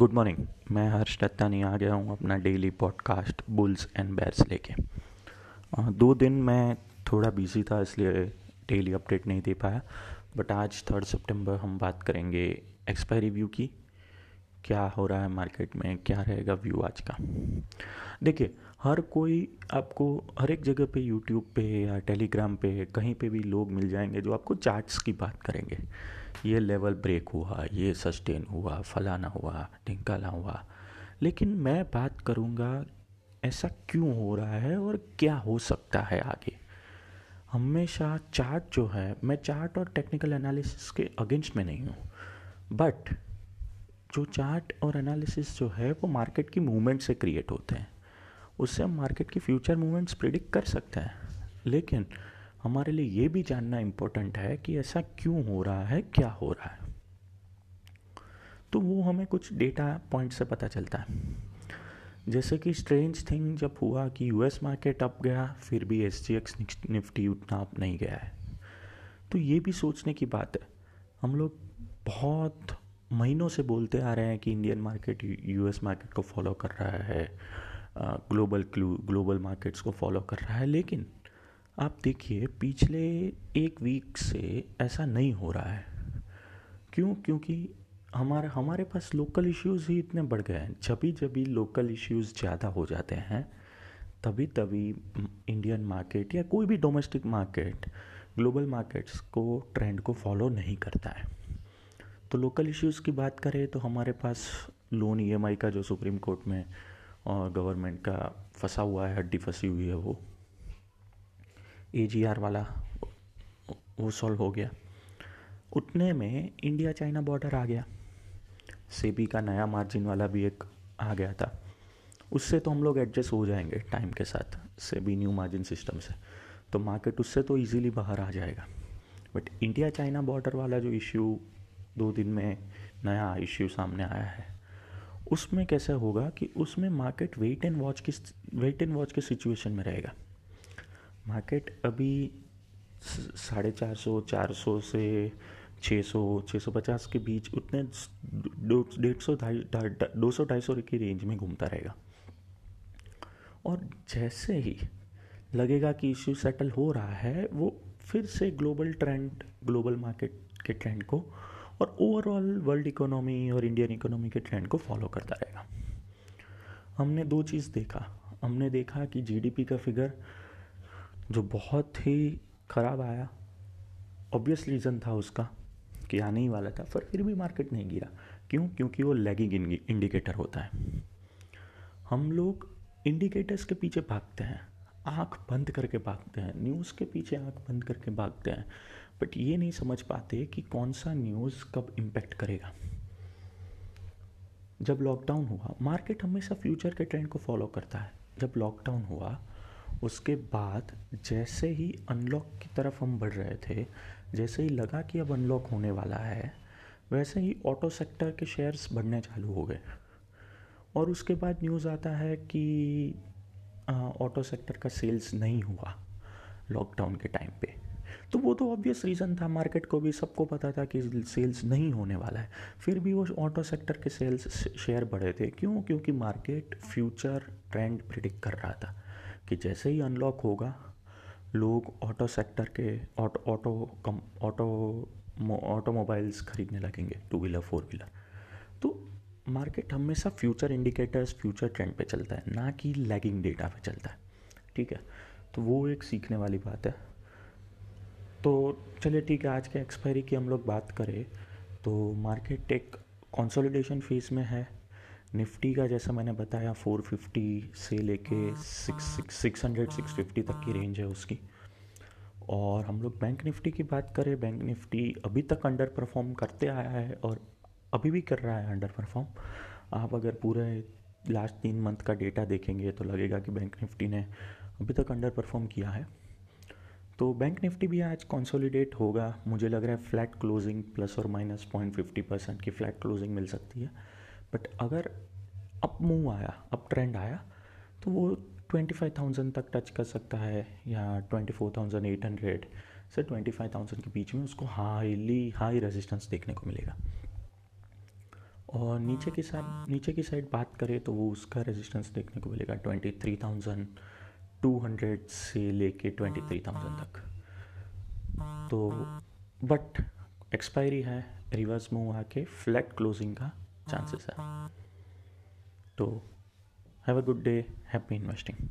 Good morning मैं हर्ष दत्तानी आ गया हूँ अपना daily podcast bulls and bears लेके। दो दिन मैं थोड़ा बिज़ी था, इसलिए डेली अपडेट नहीं दे पाया। बट आज थर्ड सितंबर हम बात करेंगे एक्सपायरी व्यू की। क्या हो रहा है मार्केट में, क्या रहेगा व्यू आज का? देखिए, हर कोई आपको हर एक जगह पे यूट्यूब पे या टेलीग्राम पे, कहीं पे भी लोग मिल जाएँगे जो आपको चार्ट्स की बात करेंगे। ये लेवल ब्रेक हुआ, ये सस्टेन हुआ, फलाना हुआ ढिंकाना हुआ। लेकिन मैं बात करूँगा, ऐसा क्यों हो रहा है और क्या हो सकता है आगे? हमेशा चार्ट जो है, मैं चार्ट और टेक्निकल एनालिसिस के अगेंस्ट में नहीं हूँ बट जो चार्ट और एनालिसिस जो है, वो मार्केट की मूवमेंट से क्रिएट होते हैं। उससे हम मार्केट की फ्यूचर मूवमेंट्स प्रिडिक्ट कर सकते हैं। लेकिन हमारे लिए ये भी जानना इम्पोर्टेंट है कि ऐसा क्यों हो रहा है, क्या हो रहा है। तो वो हमें कुछ डेटा पॉइंट से पता चलता है। जैसे कि स्ट्रेंज थिंग जब हुआ कि यूएस मार्केट अप गया, फिर भी एक्स निफ्टी उतना अप नहीं गया है। तो ये भी सोचने की बात है। हम लोग बहुत महीनों से बोलते आ रहे हैं कि इंडियन मार्केट यूएस मार्केट को फॉलो कर रहा है ग्लोबल ग्लोबल मार्केट्स को फॉलो कर रहा है, लेकिन आप देखिए, पिछले एक वीक से ऐसा नहीं हो रहा है। क्यों? क्योंकि हमारे हमारे पास लोकल इश्यूज़ ही इतने बढ़ गए हैं। जभी जभी लोकल इश्यूज़ ज़्यादा हो जाते हैं, तभी तभी इंडियन मार्केट या कोई भी डोमेस्टिक मार्केट ग्लोबल मार्केट्स को ट्रेंड को फॉलो नहीं करता है। तो लोकल इश्यूज़ की बात करें तो हमारे पास लोन ईएमआई का जो सुप्रीम कोर्ट में और गवर्नमेंट का फंसा हुआ है, हड्डी फंसी हुई है वो। एजीआर वाला वो सॉल्व हो गया। उतने में इंडिया चाइना बॉर्डर आ गया। सेबी का नया मार्जिन वाला भी एक आ गया था। उससे तो हम लोग एडजस्ट हो जाएँगे टाइम के साथ सेबी न्यू मार्जिन सिस्टम से। तो मार्केट उससे तो इजीली बाहर आ जाएगा। बट इंडिया चाइना बॉर्डर वाला जो इश्यू दो दिन में नया इश्यू सामने आया है। उसमें कैसा होगा कि उसमें मार्केट वेट एंड वॉच की वेट एंड वॉच की सिचुएशन में रहेगा। मार्केट अभी साढ़े चार सौ चार सौ से छः सौ छः सौ पचास के बीच उतने डेढ़ सौ ढाई दो सौ ढाई सौ की रेंज में घूमता रहेगा। और जैसे ही लगेगा कि इश्यू सेटल हो रहा है, वो फिर से ग्लोबल ट्रेंड ग्लोबल मार्केट के ट्रेंड को और ओवरऑल वर्ल्ड इकोनॉमी और इंडियन इकोनॉमी के ट्रेंड को फॉलो करता रहेगा। हमने दो चीज़ देखा। हमने देखा कि जीडीपी का फिगर जो बहुत ही ख़राब आया ऑब्वियस रीज़न था उसका कि आने ही वाला था, पर फिर भी मार्केट नहीं गिरा। क्यों? क्योंकि वो लैगिंग इंडिकेटर होता है। हम लोग इंडिकेटर्स के पीछे भागते हैं, आँख बंद करके भागते हैं न्यूज़ के पीछे आँख बंद करके भागते हैं। बट ये नहीं समझ पाते कि कौन सा न्यूज़ कब इम्पैक्ट करेगा। जब लॉकडाउन हुआ मार्केट हमेशा फ्यूचर के ट्रेंड को फॉलो करता है। जब लॉकडाउन हुआ, उसके बाद जैसे ही अनलॉक की तरफ़ हम बढ़ रहे थे, जैसे ही लगा कि अब अनलॉक होने वाला है, वैसे ही ऑटो सेक्टर के शेयर्स बढ़ने चालू हो गए। और उसके बाद न्यूज़ आता है कि ऑटो सेक्टर का सेल्स नहीं हुआ लॉकडाउन के टाइम पे। तो वो तो ऑब्वियस रीज़न था। मार्केट को भी सबको पता था कि सेल्स नहीं होने वाला है। फिर भी वो ऑटो सेक्टर के सेल्स शेयर बढ़े थे। क्यों? क्योंकि मार्केट फ्यूचर ट्रेंड प्रिडिक्ट कर रहा था कि जैसे ही अनलॉक होगा, लोग ऑटो सेक्टर के ऑटो ऑटो ऑटो ऑटोमोबाइल्स खरीदने लगेंगे। टू व्हीलर फोर व्हीलर तो मार्केट हमेशा फ्यूचर इंडिकेटर्स फ्यूचर ट्रेंड पे चलता है। ना कि लैगिंग डेटा पे चलता है। ठीक है? तो वो एक सीखने वाली बात है। तो चलिए ठीक है, आज के एक्सपायरी की हम लोग बात करें। तो मार्केट एक कंसोलिडेशन फ़ेज़ में है। निफ्टी का जैसा मैंने बताया 450 से लेके six six hundred six fifty तक की रेंज है उसकी। और हम लोग बैंक निफ्टी की बात करें बैंक निफ्टी अभी तक अंडर परफॉर्म करते आया है और अभी भी कर रहा है अंडर परफॉर्म आप अगर पूरे लास्ट तीन मंथ का डेटा देखेंगे तो लगेगा कि बैंक निफ्टी ने अभी तक अंडर परफॉर्म किया है। तो बैंक निफ्टी भी आज कंसोलिडेट होगा। मुझे लग रहा है फ्लैट क्लोजिंग प्लस और माइनस पॉइंट फिफ्टी परसेंट की फ्लैट क्लोजिंग मिल सकती है। बट अगर अप मूव आया अप ट्रेंड आया तो वो ट्वेंटी फाइव थाउज़ेंड तक टच कर सकता है या twenty four thousand eight hundred से ट्वेंटी फाइव थाउज़ेंड के बीच में उसको हाईली हाई रेजिस्टेंस देखने को मिलेगा। और नीचे की साइड नीचे की साइड बात करें तो वो उसका रेजिस्टेंस देखने को मिलेगा twenty three thousand two hundred से लेके ट्वेंटी थ्री थाउज़ेंड तक। तो बट एक्सपायरी है रिवर्स मूव आके फ्लैट क्लोजिंग का चांसेस है। तो have a good day happy investing